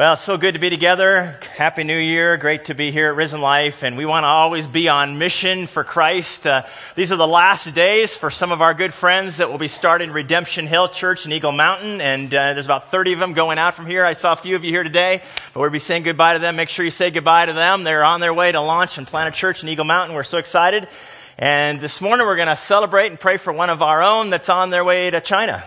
Well, it's so good to be together. Happy New Year. Great to be here at Risen Life. And we want to always be on mission for Christ. Uh, these are the last days for some of our good friends that will be starting Redemption Hill Church in Eagle Mountain. And uh, there's about 30 of them going out from here. I saw a few of you here today, but we'll be saying goodbye to them. Make sure you say goodbye to them. They're on their way to launch and plant a church in Eagle Mountain. We're so excited. And this morning we're going to celebrate and pray for one of our own that's on their way to China.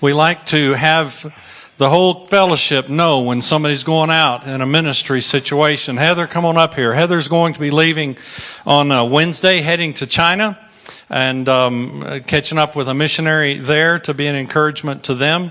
We like to have the whole fellowship know when somebody's going out in a ministry situation. Heather, come on up here. Heather's going to be leaving on uh, Wednesday, heading to China and um, catching up with a missionary there to be an encouragement to them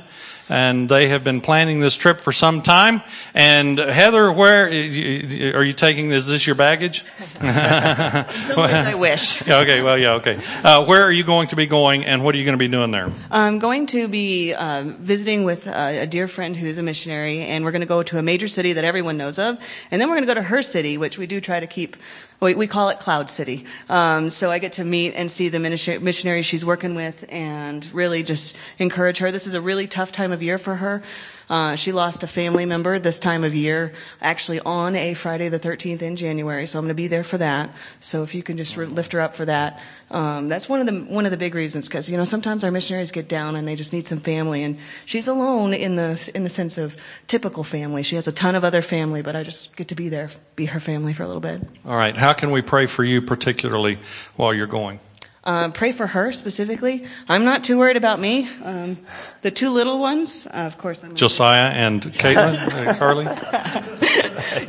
and they have been planning this trip for some time. And Heather, where are you taking? Is this your baggage? I wish. okay, well, yeah, okay. Uh, where are you going to be going, and what are you going to be doing there? I'm going to be uh, visiting with uh, a dear friend who's a missionary, and we're going to go to a major city that everyone knows of, and then we're going to go to her city, which we do try to keep. We, we call it Cloud City. Um, so I get to meet and see the missionary she's working with, and really just encourage her. This is a really tough time of year for her. Uh, she lost a family member this time of year, actually on a Friday the 13th in January. So I'm going to be there for that. So if you can just re- lift her up for that, um, that's one of the one of the big reasons. Because you know sometimes our missionaries get down and they just need some family, and she's alone in the in the sense of typical family. She has a ton of other family, but I just get to be there, be her family for a little bit. All right. How can we pray for you particularly while you're going? Um, pray for her specifically. I'm not too worried about me. Um, the two little ones, uh, of course. I'm Josiah and Caitlin, uh, Carly.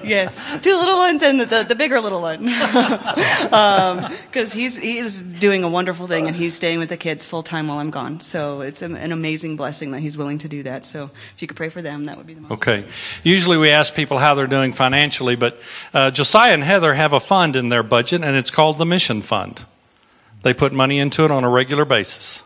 yes, two little ones and the, the, the bigger little one, because um, he's he's doing a wonderful thing and he's staying with the kids full time while I'm gone. So it's an, an, amazing blessing that he's willing to do that. So if you could pray for them, that would be the most. Okay. Usually we ask people how they're doing financially, but uh, Josiah and Heather have a fund in their budget, and it's called the Mission Fund. They put money into it on a regular basis.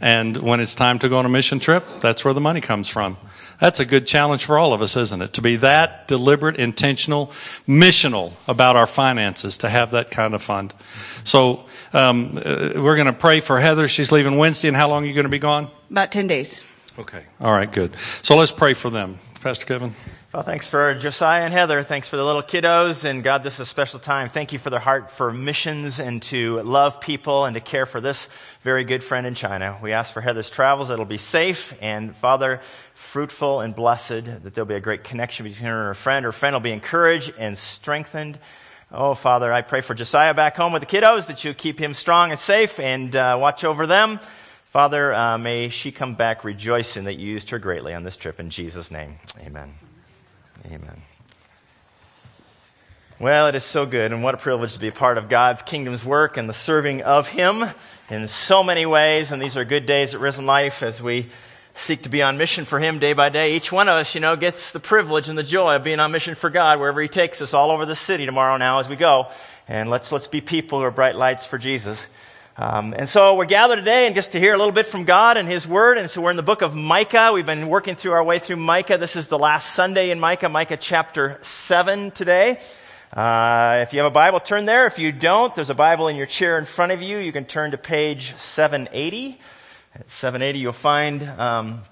And when it's time to go on a mission trip, that's where the money comes from. That's a good challenge for all of us, isn't it? To be that deliberate, intentional, missional about our finances, to have that kind of fund. So, um, uh, we're going to pray for Heather. She's leaving Wednesday. And how long are you going to be gone? About 10 days. Okay. All right, good. So let's pray for them. Pastor Kevin. Well, thanks for Josiah and Heather. Thanks for the little kiddos. And God, this is a special time. Thank you for their heart for missions and to love people and to care for this very good friend in China. We ask for Heather's travels that it'll be safe and, Father, fruitful and blessed, that there'll be a great connection between her and her friend. Her friend will be encouraged and strengthened. Oh, Father, I pray for Josiah back home with the kiddos that you keep him strong and safe and uh, watch over them. Father, uh, may she come back rejoicing that you used her greatly on this trip. In Jesus' name, amen. Amen. Well, it is so good, and what a privilege to be a part of God's kingdom's work and the serving of Him in so many ways. And these are good days at Risen Life as we seek to be on mission for Him day by day. Each one of us, you know, gets the privilege and the joy of being on mission for God wherever He takes us all over the city tomorrow now as we go. And let's, let's be people who are bright lights for Jesus. Um, and so we're gathered today and just to hear a little bit from God and His Word. And so we're in the book of Micah. We've been working through our way through Micah. This is the last Sunday in Micah, Micah chapter 7 today. Uh, if you have a Bible, turn there. If you don't, there's a Bible in your chair in front of you. You can turn to page 780. At 780, you'll find um,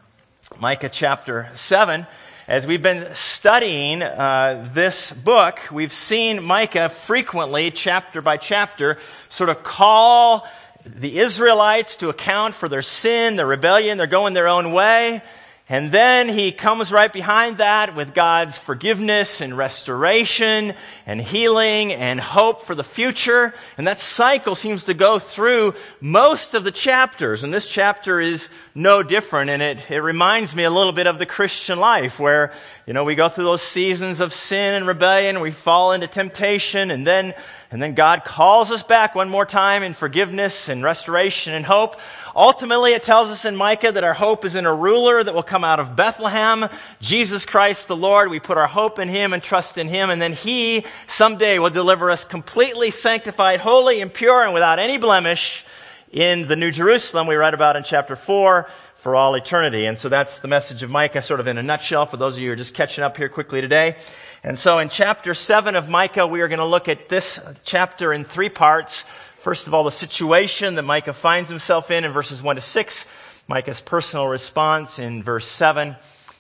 Micah chapter 7. As we've been studying uh, this book, we've seen Micah frequently, chapter by chapter, sort of call the Israelites to account for their sin, their rebellion, they're going their own way. And then he comes right behind that with God's forgiveness and restoration and healing and hope for the future. And that cycle seems to go through most of the chapters. And this chapter is no different. And it, it reminds me a little bit of the Christian life where, you know, we go through those seasons of sin and rebellion. We fall into temptation and then, and then God calls us back one more time in forgiveness and restoration and hope. Ultimately, it tells us in Micah that our hope is in a ruler that will come out of Bethlehem, Jesus Christ the Lord. We put our hope in Him and trust in Him, and then He someday will deliver us completely sanctified, holy, and pure, and without any blemish in the New Jerusalem we read about in chapter 4 for all eternity. And so that's the message of Micah, sort of in a nutshell, for those of you who are just catching up here quickly today. And so in chapter 7 of Micah, we are going to look at this chapter in three parts. First of all, the situation that Micah finds himself in in verses 1 to 6, Micah's personal response in verse 7,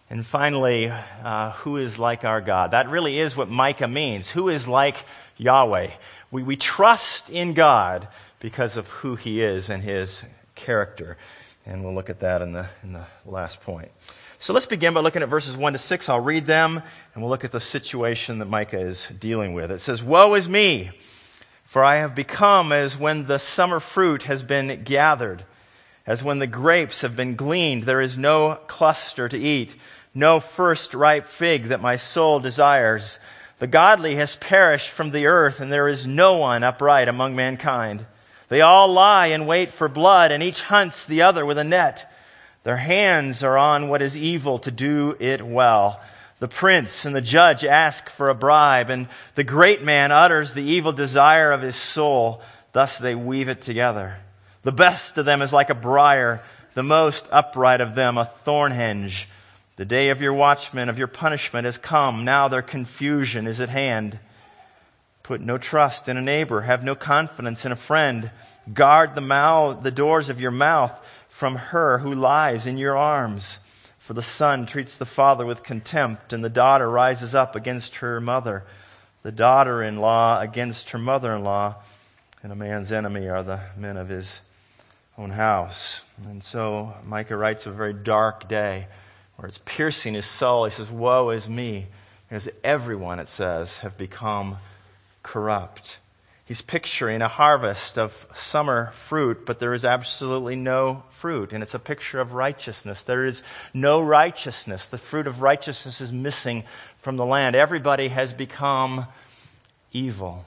And finally, uh, who is like our God? That really is what Micah means. Who is like Yahweh? We, we trust in God because of who He is and His character. And we'll look at that in the, in the last point. So let's begin by looking at verses 1 to 6. I'll read them and we'll look at the situation that Micah is dealing with. It says, Woe is me, for I have become as when the summer fruit has been gathered, as when the grapes have been gleaned. There is no cluster to eat, no first ripe fig that my soul desires. The godly has perished from the earth, and there is no one upright among mankind. They all lie in wait for blood, and each hunts the other with a net. Their hands are on what is evil to do it well. The prince and the judge ask for a bribe, and the great man utters the evil desire of his soul. Thus they weave it together. The best of them is like a briar, the most upright of them a thorn hinge. The day of your watchmen, of your punishment has come. Now their confusion is at hand. Put no trust in a neighbor. Have no confidence in a friend. Guard the mouth, the doors of your mouth from her who lies in your arms. For the son treats the father with contempt, and the daughter rises up against her mother. The daughter in law against her mother in law, and a man's enemy are the men of his own house. And so Micah writes a very dark day where it's piercing his soul. He says, Woe is me, because everyone, it says, have become corrupt. He's picturing a harvest of summer fruit, but there is absolutely no fruit. And it's a picture of righteousness. There is no righteousness. The fruit of righteousness is missing from the land. Everybody has become evil.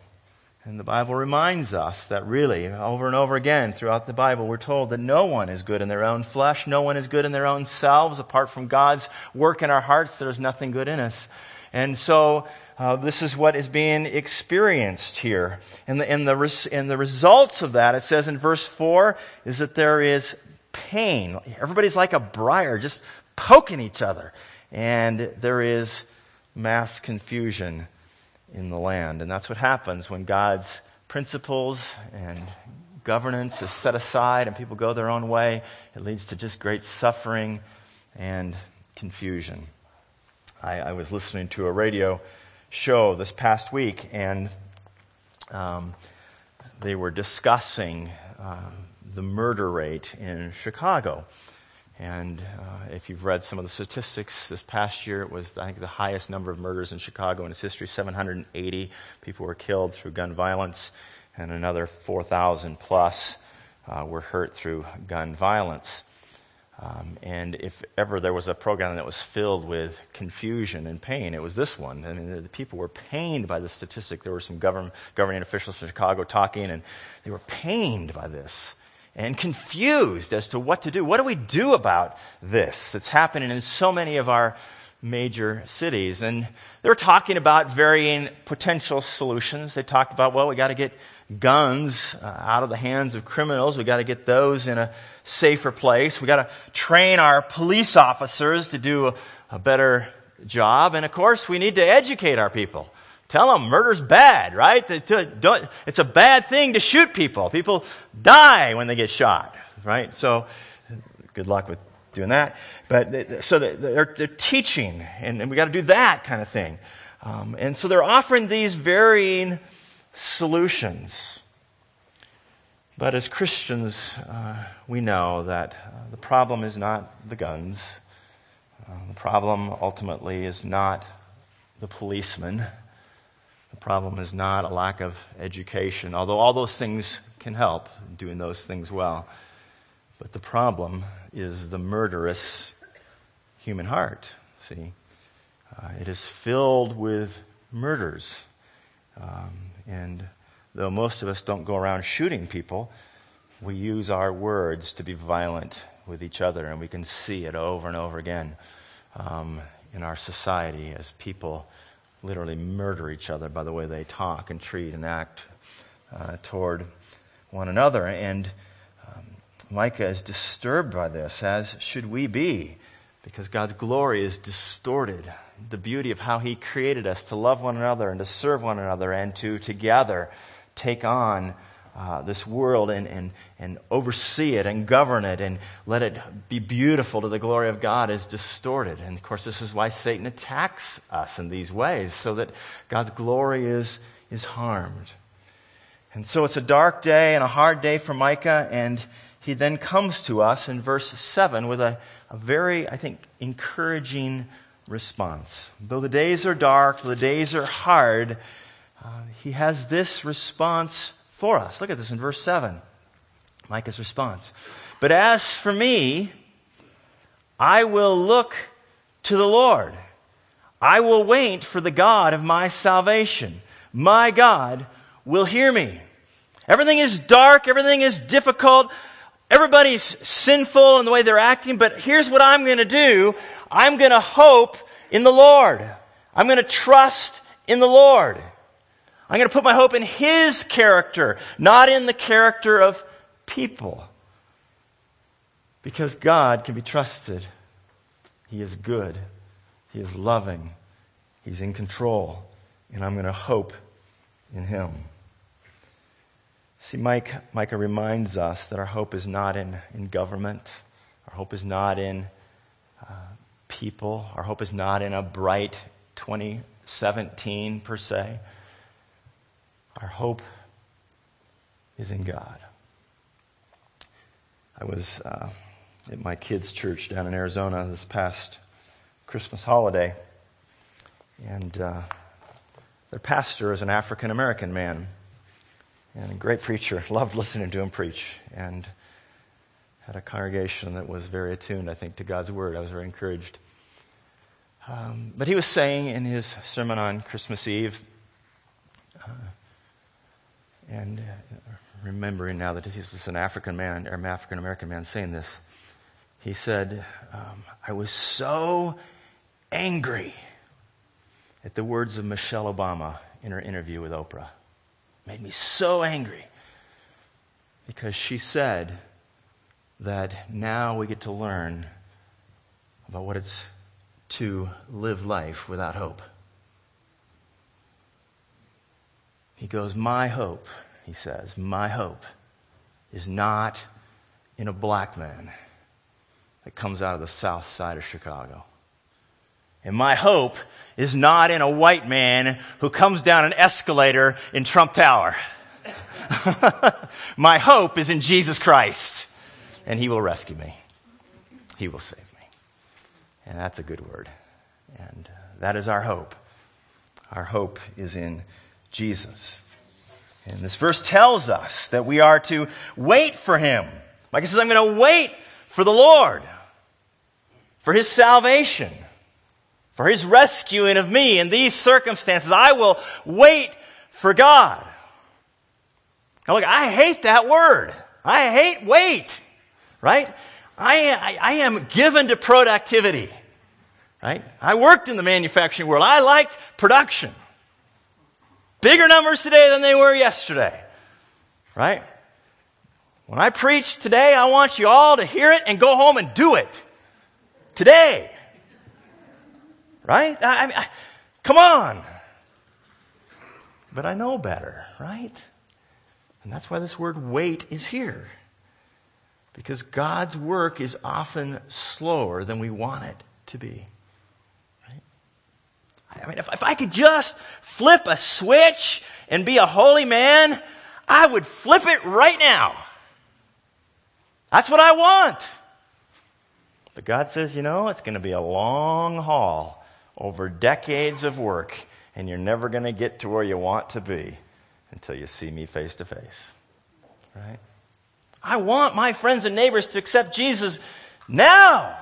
And the Bible reminds us that really, over and over again throughout the Bible, we're told that no one is good in their own flesh. No one is good in their own selves. Apart from God's work in our hearts, there's nothing good in us. And so, uh, this is what is being experienced here. And the, and, the res, and the results of that, it says in verse 4, is that there is pain. Everybody's like a briar, just poking each other. And there is mass confusion in the land. And that's what happens when God's principles and governance is set aside and people go their own way. It leads to just great suffering and confusion. I, I was listening to a radio show this past week, and um, they were discussing uh, the murder rate in Chicago. And uh, if you've read some of the statistics, this past year it was, I think, the highest number of murders in Chicago in its history. 780 people were killed through gun violence, and another 4,000 plus uh, were hurt through gun violence. Um, and if ever there was a program that was filled with confusion and pain, it was this one. I mean, the people were pained by the statistic. There were some govern, governing officials from Chicago talking, and they were pained by this and confused as to what to do. What do we do about this that's happening in so many of our major cities? And they were talking about varying potential solutions. They talked about, well, we got to get guns uh, out of the hands of criminals. We got to get those in a safer place. We got to train our police officers to do a, a better job. And of course, we need to educate our people. Tell them murder's bad, right? It's a bad thing to shoot people. People die when they get shot, right? So, good luck with doing that. But so they're, they're teaching, and, and we got to do that kind of thing. Um, and so they're offering these varying solutions. But as Christians, uh, we know that uh, the problem is not the guns. Uh, the problem ultimately is not the policeman. The problem is not a lack of education, although all those things can help doing those things well. But the problem is the murderous human heart. See, uh, it is filled with murders. Um, and though most of us don't go around shooting people, we use our words to be violent with each other, and we can see it over and over again um, in our society as people literally murder each other by the way they talk and treat and act uh, toward one another. And Micah is disturbed by this, as should we be, because God's glory is distorted the beauty of how He created us to love one another and to serve one another and to together take on uh, this world and, and, and oversee it and govern it and let it be beautiful to the glory of God is distorted. And of course, this is why Satan attacks us in these ways, so that God's glory is, is harmed. And so it's a dark day and a hard day for Micah, and he then comes to us in verse 7 with a, a very, I think, encouraging response. Though the days are dark, the days are hard, uh, he has this response for us. Look at this in verse 7. Micah's response. But as for me, I will look to the Lord. I will wait for the God of my salvation. My God will hear me. Everything is dark. Everything is difficult. Everybody's sinful in the way they're acting, but here's what I'm going to do. I'm going to hope in the Lord. I'm going to trust in the Lord. I'm going to put my hope in His character, not in the character of people. Because God can be trusted. He is good. He is loving. He's in control. And I'm going to hope in Him. See, Mike, Micah reminds us that our hope is not in, in government. Our hope is not in uh, people. Our hope is not in a bright 2017 per se. Our hope is in God. I was uh, at my kids' church down in Arizona this past Christmas holiday, and uh, their pastor is an African American man and a great preacher. Loved listening to him preach, and had a congregation that was very attuned, I think, to God's word. I was very encouraged. Um, but he was saying in his sermon on Christmas Eve, uh, and uh, remembering now that this an African man, an African American man saying this, he said, um, I was so angry at the words of Michelle Obama in her interview with Oprah. Made me so angry because she said that now we get to learn about what it's to live life without hope. He goes, My hope, he says, my hope is not in a black man that comes out of the south side of Chicago. And my hope is not in a white man who comes down an escalator in Trump Tower. my hope is in Jesus Christ, and he will rescue me. He will save me. And that's a good word. And uh, that is our hope. Our hope is in Jesus. And this verse tells us that we are to wait for him. Micah says, I'm going to wait for the Lord, for his salvation, for his rescuing of me in these circumstances. I will wait for God. Now look, I hate that word. I hate wait, right? I, I, I am given to productivity, right? I worked in the manufacturing world. I like production. Bigger numbers today than they were yesterday. Right? When I preach today, I want you all to hear it and go home and do it. Today. Right? I, I, come on. But I know better, right? And that's why this word wait is here. Because God's work is often slower than we want it to be. Right? I mean, if, if I could just flip a switch and be a holy man, I would flip it right now. That's what I want. But God says, you know, it's going to be a long haul over decades of work, and you're never going to get to where you want to be until you see me face to face. Right? I want my friends and neighbors to accept Jesus now.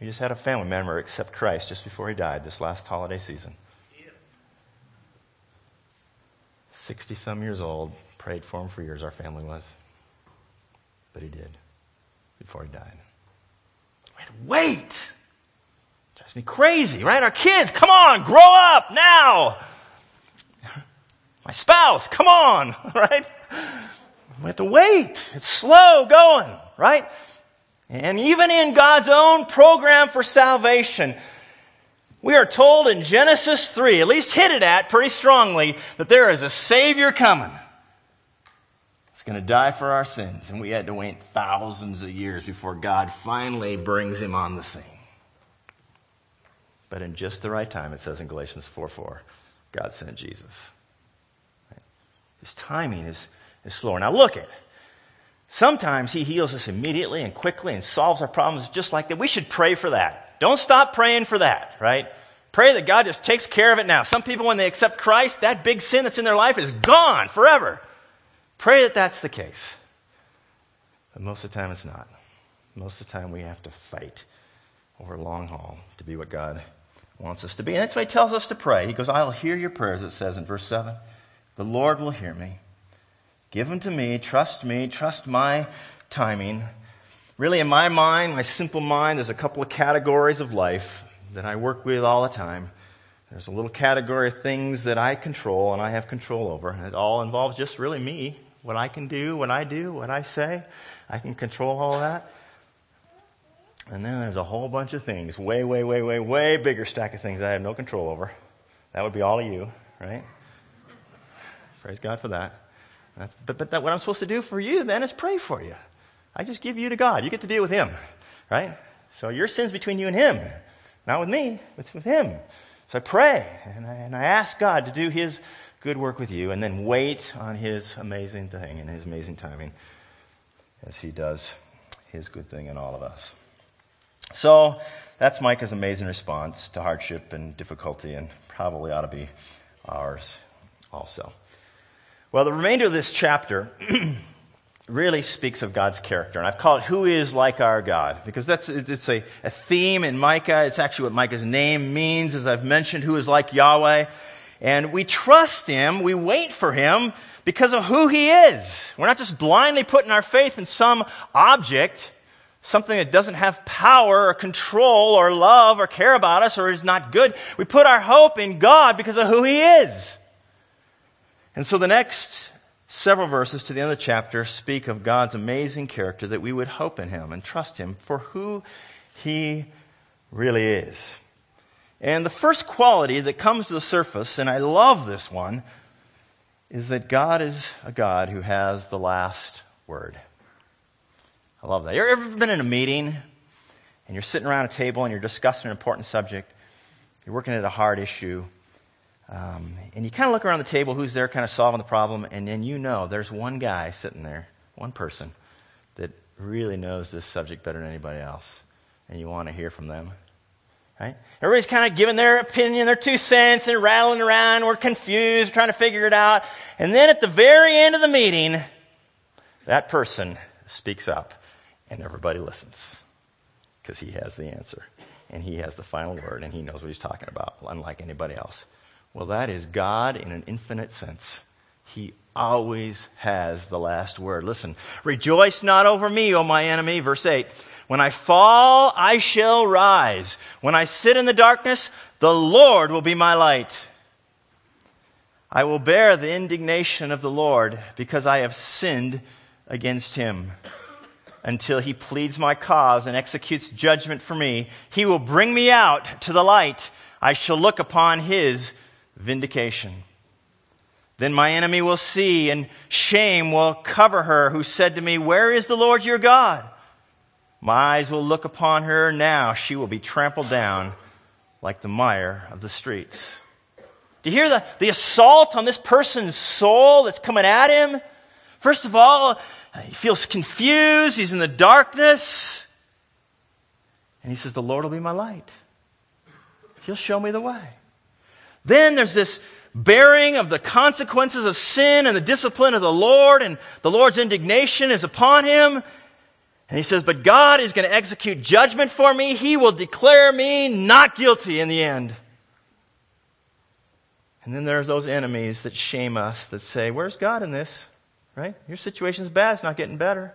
We just had a family member accept Christ just before he died this last holiday season. 60 some years old, prayed for him for years, our family was. But he did before he died. Wait! Drives me crazy, right? Our kids, come on, grow up now! My spouse, come on, right? We have to wait. It's slow going, right? And even in God's own program for salvation, We are told in Genesis 3, at least hinted at pretty strongly, that there is a Savior coming. It's going to die for our sins, and we had to wait thousands of years before God finally brings him on the scene. But in just the right time, it says in Galatians 4 4, God sent Jesus. His timing is, is slower. Now look at Sometimes he heals us immediately and quickly and solves our problems just like that. We should pray for that. Don't stop praying for that, right? Pray that God just takes care of it now. Some people, when they accept Christ, that big sin that's in their life is gone forever. Pray that that's the case. But most of the time, it's not. Most of the time, we have to fight over long haul to be what God wants us to be. And that's why He tells us to pray. He goes, I'll hear your prayers, it says in verse 7. The Lord will hear me. Give them to me. Trust me. Trust my timing. Really, in my mind, my simple mind, there's a couple of categories of life that I work with all the time. There's a little category of things that I control and I have control over. And it all involves just really me, what I can do, what I do, what I say. I can control all that. And then there's a whole bunch of things, way, way, way, way, way bigger stack of things I have no control over. That would be all of you, right? Praise God for that. That's, but but that, what I'm supposed to do for you then is pray for you. I just give you to God. You get to deal with Him, right? So your sin's between you and Him, not with me. It's with Him. So I pray and I, and I ask God to do His good work with you, and then wait on His amazing thing and His amazing timing as He does His good thing in all of us. So that's Micah's amazing response to hardship and difficulty, and probably ought to be ours also. Well, the remainder of this chapter really speaks of God's character. And I've called it Who is Like Our God? Because that's, it's a, a theme in Micah. It's actually what Micah's name means, as I've mentioned, who is like Yahweh. And we trust Him, we wait for Him because of who He is. We're not just blindly putting our faith in some object, something that doesn't have power or control or love or care about us or is not good. We put our hope in God because of who He is. And so the next several verses to the end of the chapter speak of God's amazing character that we would hope in Him and trust Him for who He really is. And the first quality that comes to the surface, and I love this one, is that God is a God who has the last word. I love that. You ever been in a meeting and you're sitting around a table and you're discussing an important subject? You're working at a hard issue um, and you kind of look around the table, who's there kind of solving the problem, and then you know there's one guy sitting there, one person, that really knows this subject better than anybody else. And you want to hear from them. Right? Everybody's kind of giving their opinion, their two cents, and rattling around. We're confused, trying to figure it out. And then at the very end of the meeting, that person speaks up, and everybody listens. Because he has the answer. And he has the final word, and he knows what he's talking about, unlike anybody else. Well, that is God in an infinite sense. He always has the last word. Listen, rejoice not over me, O my enemy. Verse 8. When I fall, I shall rise. When I sit in the darkness, the Lord will be my light. I will bear the indignation of the Lord because I have sinned against him. Until he pleads my cause and executes judgment for me, he will bring me out to the light. I shall look upon his vindication. Then my enemy will see, and shame will cover her who said to me, Where is the Lord your God? My eyes will look upon her now. She will be trampled down like the mire of the streets. Do you hear the, the assault on this person's soul that's coming at him? First of all, Uh, he feels confused. He's in the darkness. And he says, The Lord will be my light. He'll show me the way. Then there's this bearing of the consequences of sin and the discipline of the Lord, and the Lord's indignation is upon him. And he says, But God is going to execute judgment for me. He will declare me not guilty in the end. And then there's those enemies that shame us that say, Where's God in this? Right? Your situation's bad. It's not getting better.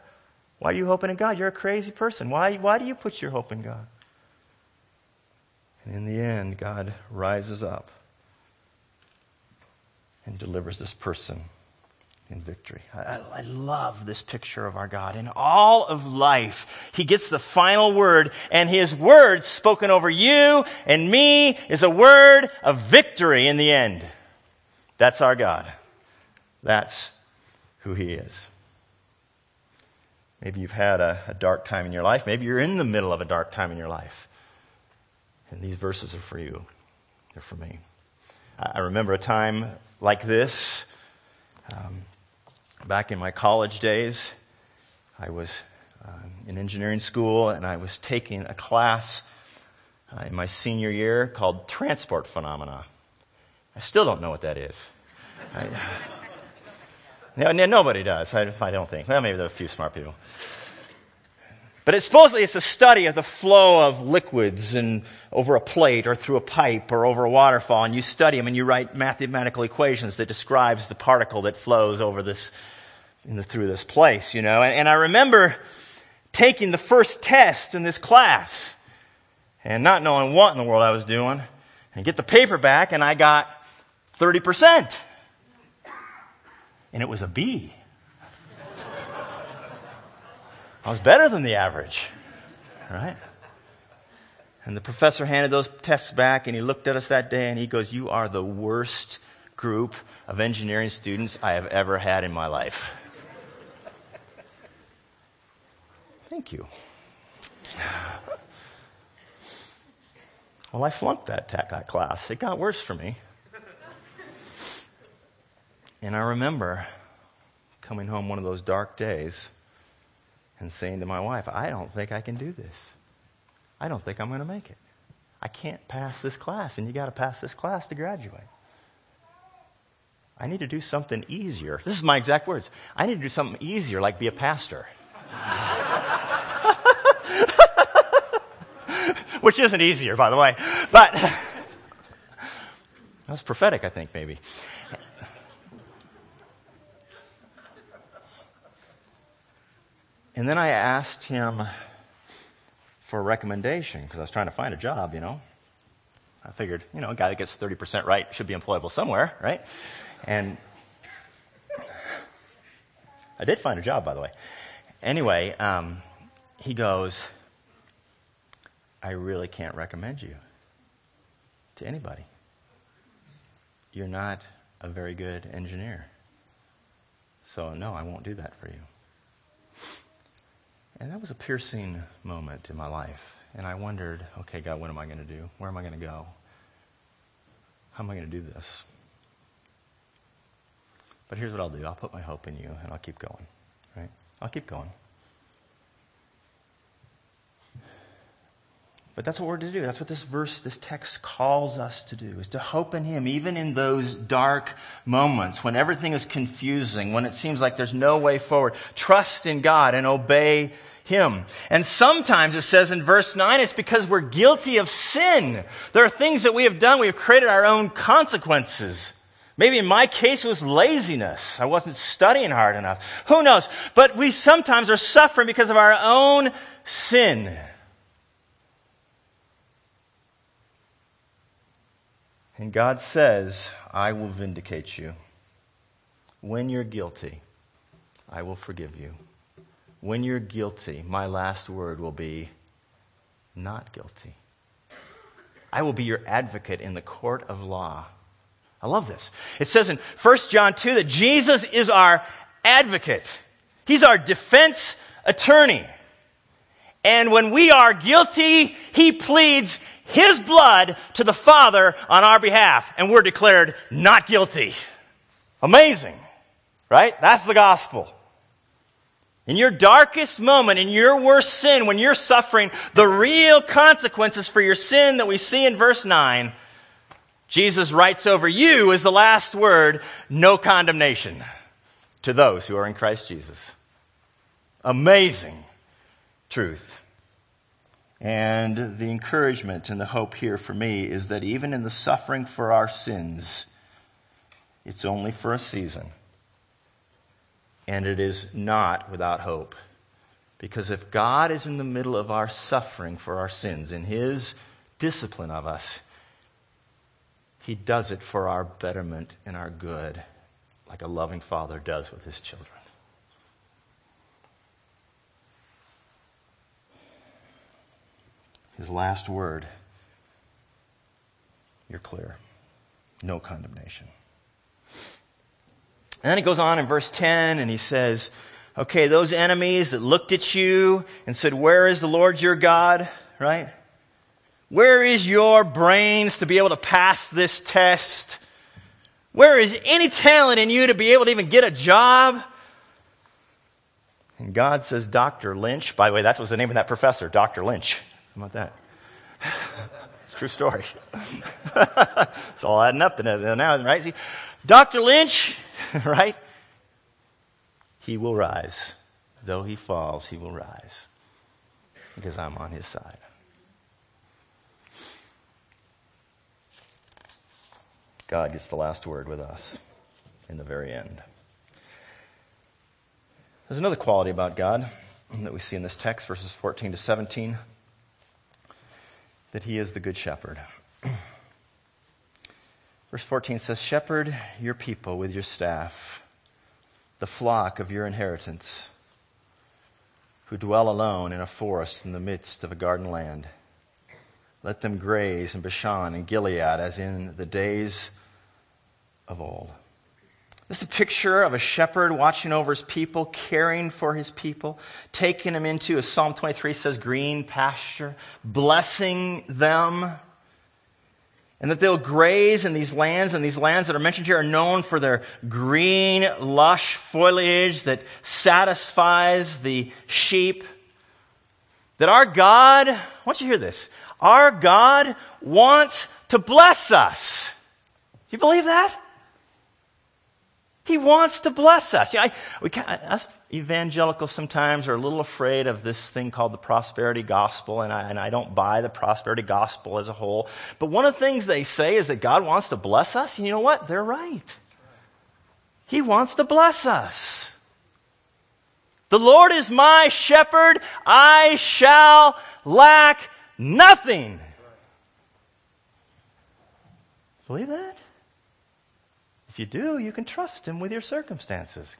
Why are you hoping in God? You're a crazy person. Why, why do you put your hope in God? And in the end, God rises up and delivers this person in victory. I, I, love this picture of our God. In all of life, He gets the final word, and His word spoken over you and me is a word of victory in the end. That's our God. That's who He is. Maybe you've had a, a dark time in your life. Maybe you're in the middle of a dark time in your life. And these verses are for you. They're for me. I remember a time like this. Um, back in my college days, I was uh, in engineering school and I was taking a class uh, in my senior year called Transport Phenomena. I still don't know what that is. I, nobody does, I, don't think. Well, maybe there are a few smart people. But it's supposedly it's a study of the flow of liquids and over a plate or through a pipe or over a waterfall, and you study them and you write mathematical equations that describes the particle that flows over this the, through this place, you know. And, and I remember taking the first test in this class and not knowing what in the world I was doing, and get the paper back, and I got thirty percent, and it was a B. I was better than the average, right? And the professor handed those tests back and he looked at us that day and he goes, You are the worst group of engineering students I have ever had in my life. Thank you. Well, I flunked that tech class. It got worse for me. And I remember coming home one of those dark days and saying to my wife, I don't think I can do this. I don't think I'm going to make it. I can't pass this class, and you got to pass this class to graduate. I need to do something easier. This is my exact words. I need to do something easier, like be a pastor. Which isn't easier, by the way. But that was prophetic, I think, maybe. And then I asked him for a recommendation because I was trying to find a job, you know. I figured, you know, a guy that gets 30% right should be employable somewhere, right? And I did find a job, by the way. Anyway, um, he goes, I really can't recommend you to anybody. You're not a very good engineer. So, no, I won't do that for you. And that was a piercing moment in my life. And I wondered, okay, God, what am I going to do? Where am I going to go? How am I going to do this? But here's what I'll do I'll put my hope in you and I'll keep going. Right? I'll keep going. But that's what we're to do. That's what this verse, this text calls us to do, is to hope in Him, even in those dark moments when everything is confusing, when it seems like there's no way forward. Trust in God and obey him. And sometimes it says in verse 9, it's because we're guilty of sin. There are things that we have done, we have created our own consequences. Maybe in my case it was laziness. I wasn't studying hard enough. Who knows? But we sometimes are suffering because of our own sin. And God says, I will vindicate you. When you're guilty, I will forgive you when you're guilty, my last word will be not guilty. I will be your advocate in the court of law. I love this. It says in 1 John 2 that Jesus is our advocate. He's our defense attorney. And when we are guilty, he pleads his blood to the Father on our behalf, and we're declared not guilty. Amazing, right? That's the gospel. In your darkest moment, in your worst sin, when you're suffering the real consequences for your sin that we see in verse 9, Jesus writes over you as the last word, no condemnation to those who are in Christ Jesus. Amazing truth. And the encouragement and the hope here for me is that even in the suffering for our sins, it's only for a season and it is not without hope. Because if God is in the middle of our suffering for our sins, in His discipline of us, He does it for our betterment and our good. like a loving father does with his children. His last word, you're clear. No condemnation. And then he goes on in verse 10 and he says, Okay, those enemies that looked at you and said, Where is the Lord your God? Right? Where is your brains to be able to pass this test? Where is any talent in you to be able to even get a job? And God says, Dr. Lynch. By the way, that was the name of that professor, Dr. Lynch. How about that? it's a true story. it's all adding up to now, right? See, Dr. Lynch, right? He will rise. Though he falls, he will rise. Because I'm on his side. God gets the last word with us in the very end. There's another quality about God that we see in this text, verses 14 to 17, that he is the good shepherd. Verse 14 says, Shepherd your people with your staff, the flock of your inheritance, who dwell alone in a forest in the midst of a garden land. Let them graze in Bashan and Gilead as in the days of old. This is a picture of a shepherd watching over his people, caring for his people, taking them into, as Psalm 23 says, green pasture, blessing them, and that they'll graze in these lands, and these lands that are mentioned here are known for their green, lush foliage that satisfies the sheep. That our God, I want you to hear this, our God wants to bless us. Do you believe that? He wants to bless us. You know, I, we, us evangelicals sometimes are a little afraid of this thing called the prosperity gospel, and I, and I don't buy the prosperity gospel as a whole. But one of the things they say is that God wants to bless us, and you know what? They're right. He wants to bless us. The Lord is my shepherd, I shall lack nothing. Believe that? You do, you can trust him with your circumstances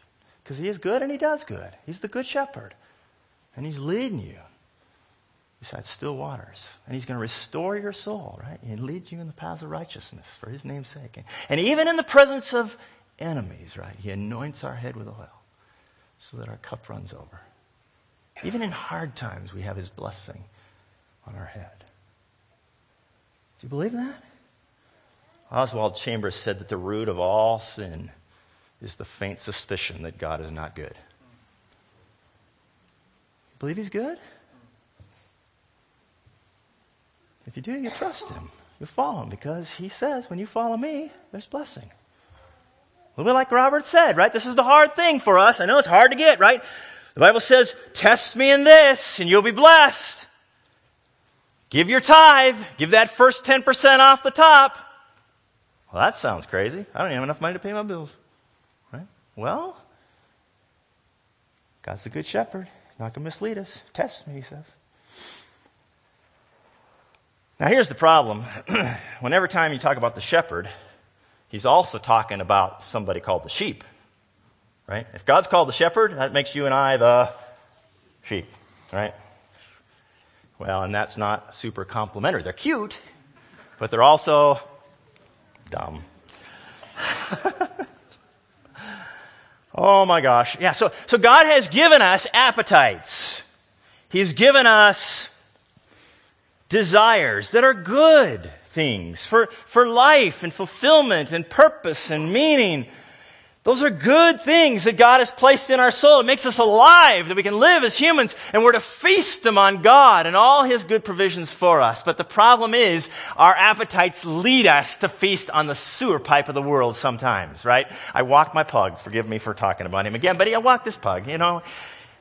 because he is good and he does good. He's the good shepherd. And he's leading you beside still waters. And he's going to restore your soul, right? And lead you in the paths of righteousness for his name's sake. And even in the presence of enemies, right? He anoints our head with oil so that our cup runs over. Even in hard times, we have his blessing on our head. Do you believe that? Oswald Chambers said that the root of all sin is the faint suspicion that God is not good. Believe He's good? If you do, you trust Him. You follow Him because He says, when you follow me, there's blessing. A little bit like Robert said, right? This is the hard thing for us. I know it's hard to get, right? The Bible says, test me in this and you'll be blessed. Give your tithe. Give that first 10% off the top. Well, that sounds crazy. I don't even have enough money to pay my bills. Right? Well, God's the good shepherd. Not going to mislead us. Test me, he says. Now, here's the problem. Whenever time you talk about the shepherd, he's also talking about somebody called the sheep. Right? If God's called the shepherd, that makes you and I the sheep. Right? Well, and that's not super complimentary. They're cute, but they're also dumb. oh my gosh. Yeah, so, so God has given us appetites. He's given us desires that are good things for, for life and fulfillment and purpose and meaning. Those are good things that God has placed in our soul. It makes us alive, that we can live as humans, and we're to feast them on God and all His good provisions for us. But the problem is, our appetites lead us to feast on the sewer pipe of the world sometimes, right? I walked my pug, forgive me for talking about him again, but I walked this pug, you know,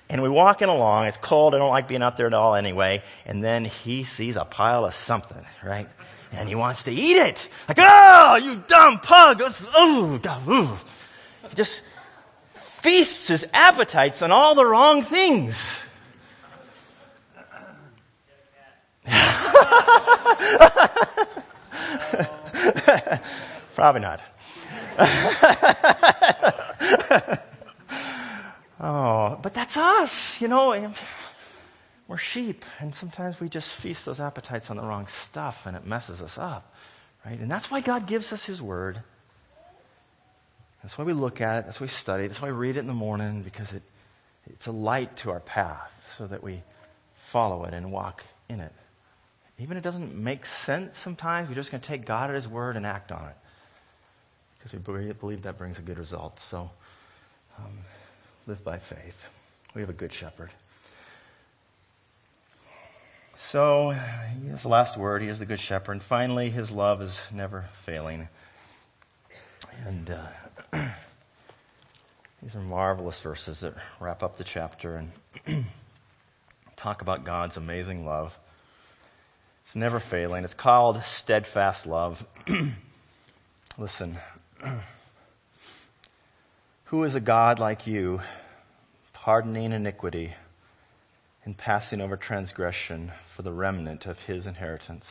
and we're walking along, it's cold, I don't like being up there at all anyway, and then he sees a pile of something, right? And he wants to eat it. Like, oh, you dumb pug! Oh, God, ooh just feasts his appetites on all the wrong things. Probably not. oh, but that's us, you know. We're sheep, and sometimes we just feast those appetites on the wrong stuff, and it messes us up, right? And that's why God gives us His Word. That's why we look at it. That's why we study. That's why we read it in the morning because it, it's a light to our path, so that we follow it and walk in it. Even if it doesn't make sense sometimes, we're just going to take God at His Word and act on it because we believe that brings a good result. So um, live by faith. We have a good shepherd. So, he has the last word. He is the good shepherd. And finally, his love is never failing. And uh, these are marvelous verses that wrap up the chapter and talk about God's amazing love. It's never failing. It's called steadfast love. Listen, who is a God like you, pardoning iniquity and passing over transgression for the remnant of his inheritance?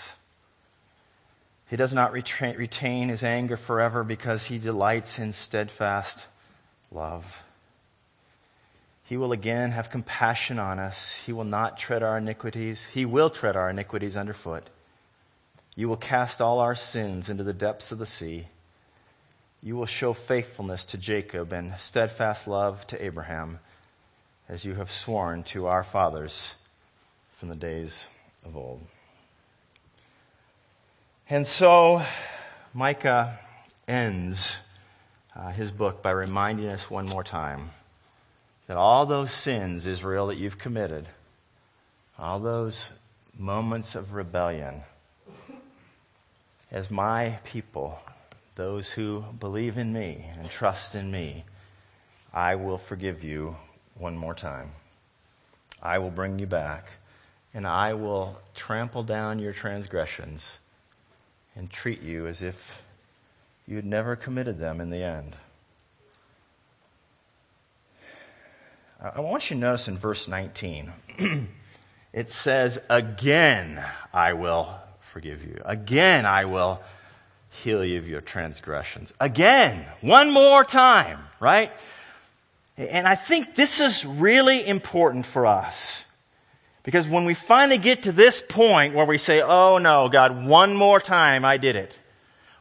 He does not retain his anger forever because he delights in steadfast love. He will again have compassion on us. He will not tread our iniquities. He will tread our iniquities underfoot. You will cast all our sins into the depths of the sea. You will show faithfulness to Jacob and steadfast love to Abraham, as you have sworn to our fathers from the days of old. And so, Micah ends uh, his book by reminding us one more time that all those sins, Israel, that you've committed, all those moments of rebellion, as my people, those who believe in me and trust in me, I will forgive you one more time. I will bring you back, and I will trample down your transgressions and treat you as if you had never committed them in the end. I want you to notice in verse 19, it says, Again I will forgive you. Again I will heal you of your transgressions. Again, one more time, right? And I think this is really important for us. Because when we finally get to this point where we say, Oh no, God, one more time I did it.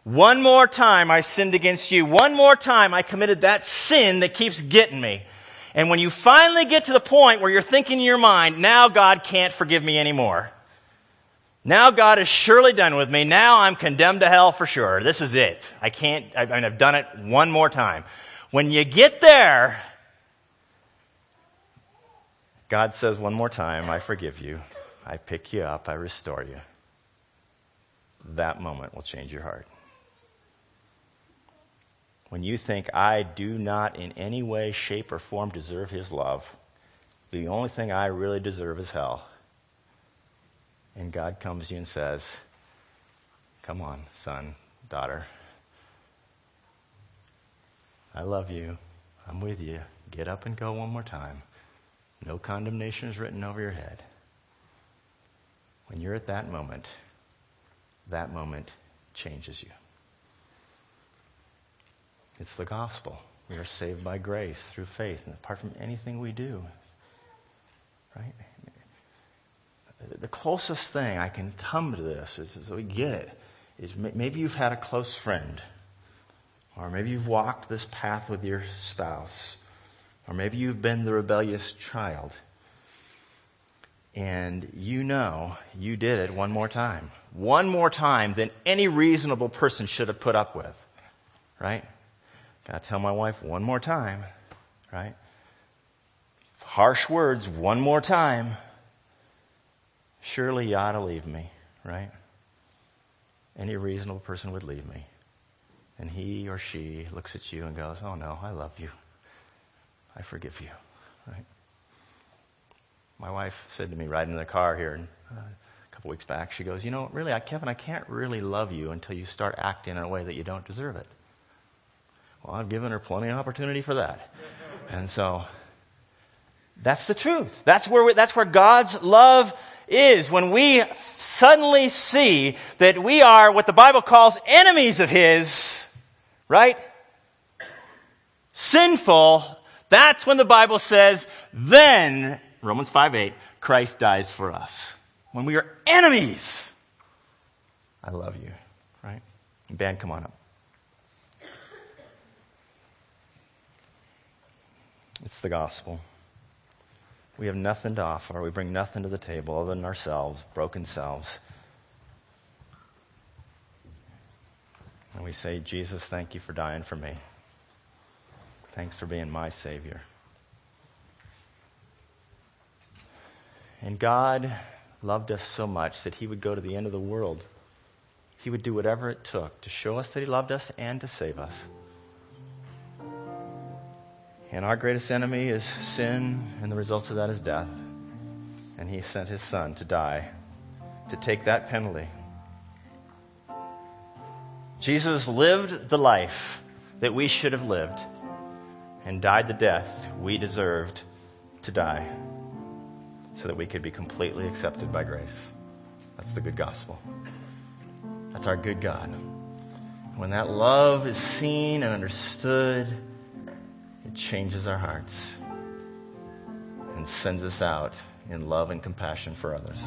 One more time I sinned against you. One more time I committed that sin that keeps getting me. And when you finally get to the point where you're thinking in your mind, now God can't forgive me anymore. Now God is surely done with me. Now I'm condemned to hell for sure. This is it. I can't, I mean, I've done it one more time. When you get there, God says one more time, I forgive you. I pick you up. I restore you. That moment will change your heart when you think, I do not in any way, shape, or form deserve his love, the only thing I really deserve is hell. And God comes to you and says, Come on, son, daughter. I love you. I'm with you. Get up and go one more time. No condemnation is written over your head. When you're at that moment, that moment changes you. It's the gospel. We are saved by grace through faith, and apart from anything we do. Right? The closest thing I can come to this is, is we get it. Is maybe you've had a close friend, or maybe you've walked this path with your spouse, or maybe you've been the rebellious child, and you know you did it one more time. One more time than any reasonable person should have put up with. Right? Gotta tell my wife one more time, right? Harsh words one more time. Surely you ought to leave me, right? Any reasonable person would leave me. And he or she looks at you and goes, Oh no, I love you. I forgive you, right? My wife said to me riding in the car here uh, a couple weeks back, she goes, You know, really, I, Kevin, I can't really love you until you start acting in a way that you don't deserve it. Well, I've given her plenty of opportunity for that. And so, that's the truth. That's where, we, that's where God's love is. When we suddenly see that we are what the Bible calls enemies of His, right? sinful, that's when the Bible says, then, Romans 5 8, Christ dies for us. When we are enemies. I love you, right? Band, come on up. It's the gospel. We have nothing to offer. We bring nothing to the table other than ourselves, broken selves. And we say, Jesus, thank you for dying for me. Thanks for being my Savior. And God loved us so much that He would go to the end of the world. He would do whatever it took to show us that He loved us and to save us. And our greatest enemy is sin, and the result of that is death. And He sent His Son to die, to take that penalty. Jesus lived the life that we should have lived and died the death we deserved to die so that we could be completely accepted by grace. That's the good gospel. That's our good God. When that love is seen and understood, it changes our hearts and sends us out in love and compassion for others.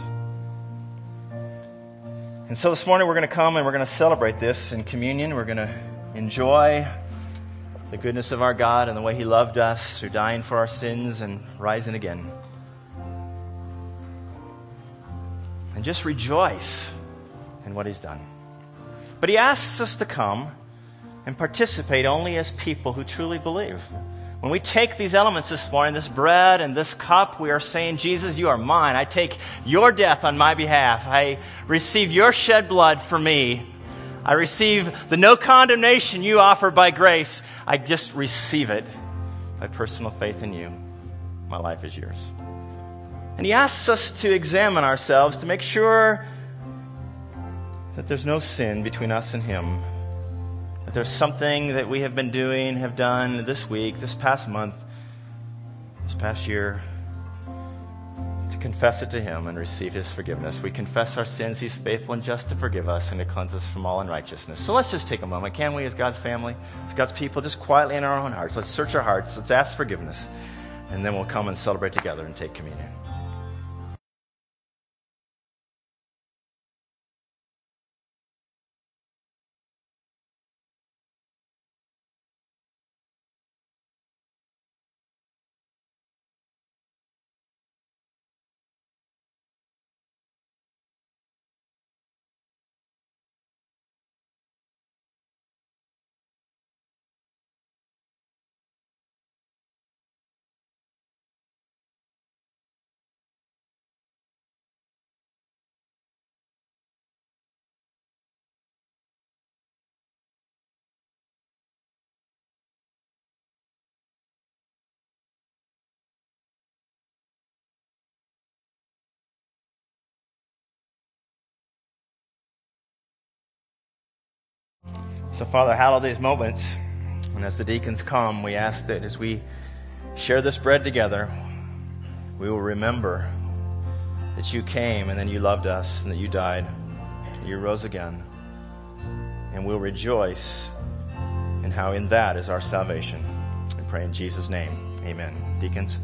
And so this morning we're going to come and we're going to celebrate this in communion. We're going to enjoy the goodness of our God and the way He loved us through dying for our sins and rising again. And just rejoice in what He's done. But He asks us to come and participate only as people who truly believe. When we take these elements this morning, this bread and this cup, we are saying, Jesus, you are mine. I take your death on my behalf. I receive your shed blood for me. I receive the no condemnation you offer by grace. I just receive it by personal faith in you. My life is yours. And he asks us to examine ourselves to make sure that there's no sin between us and him. That there's something that we have been doing, have done this week, this past month, this past year, confess it to Him and receive His forgiveness. We confess our sins. He's faithful and just to forgive us and to cleanse us from all unrighteousness. So let's just take a moment, can we, as God's family, as God's people, just quietly in our own hearts. Let's search our hearts. Let's ask forgiveness. And then we'll come and celebrate together and take communion. So, Father, hallow these moments. And as the deacons come, we ask that as we share this bread together, we will remember that you came and then you loved us and that you died. And you rose again. And we'll rejoice in how in that is our salvation. We pray in Jesus' name. Amen. Deacons.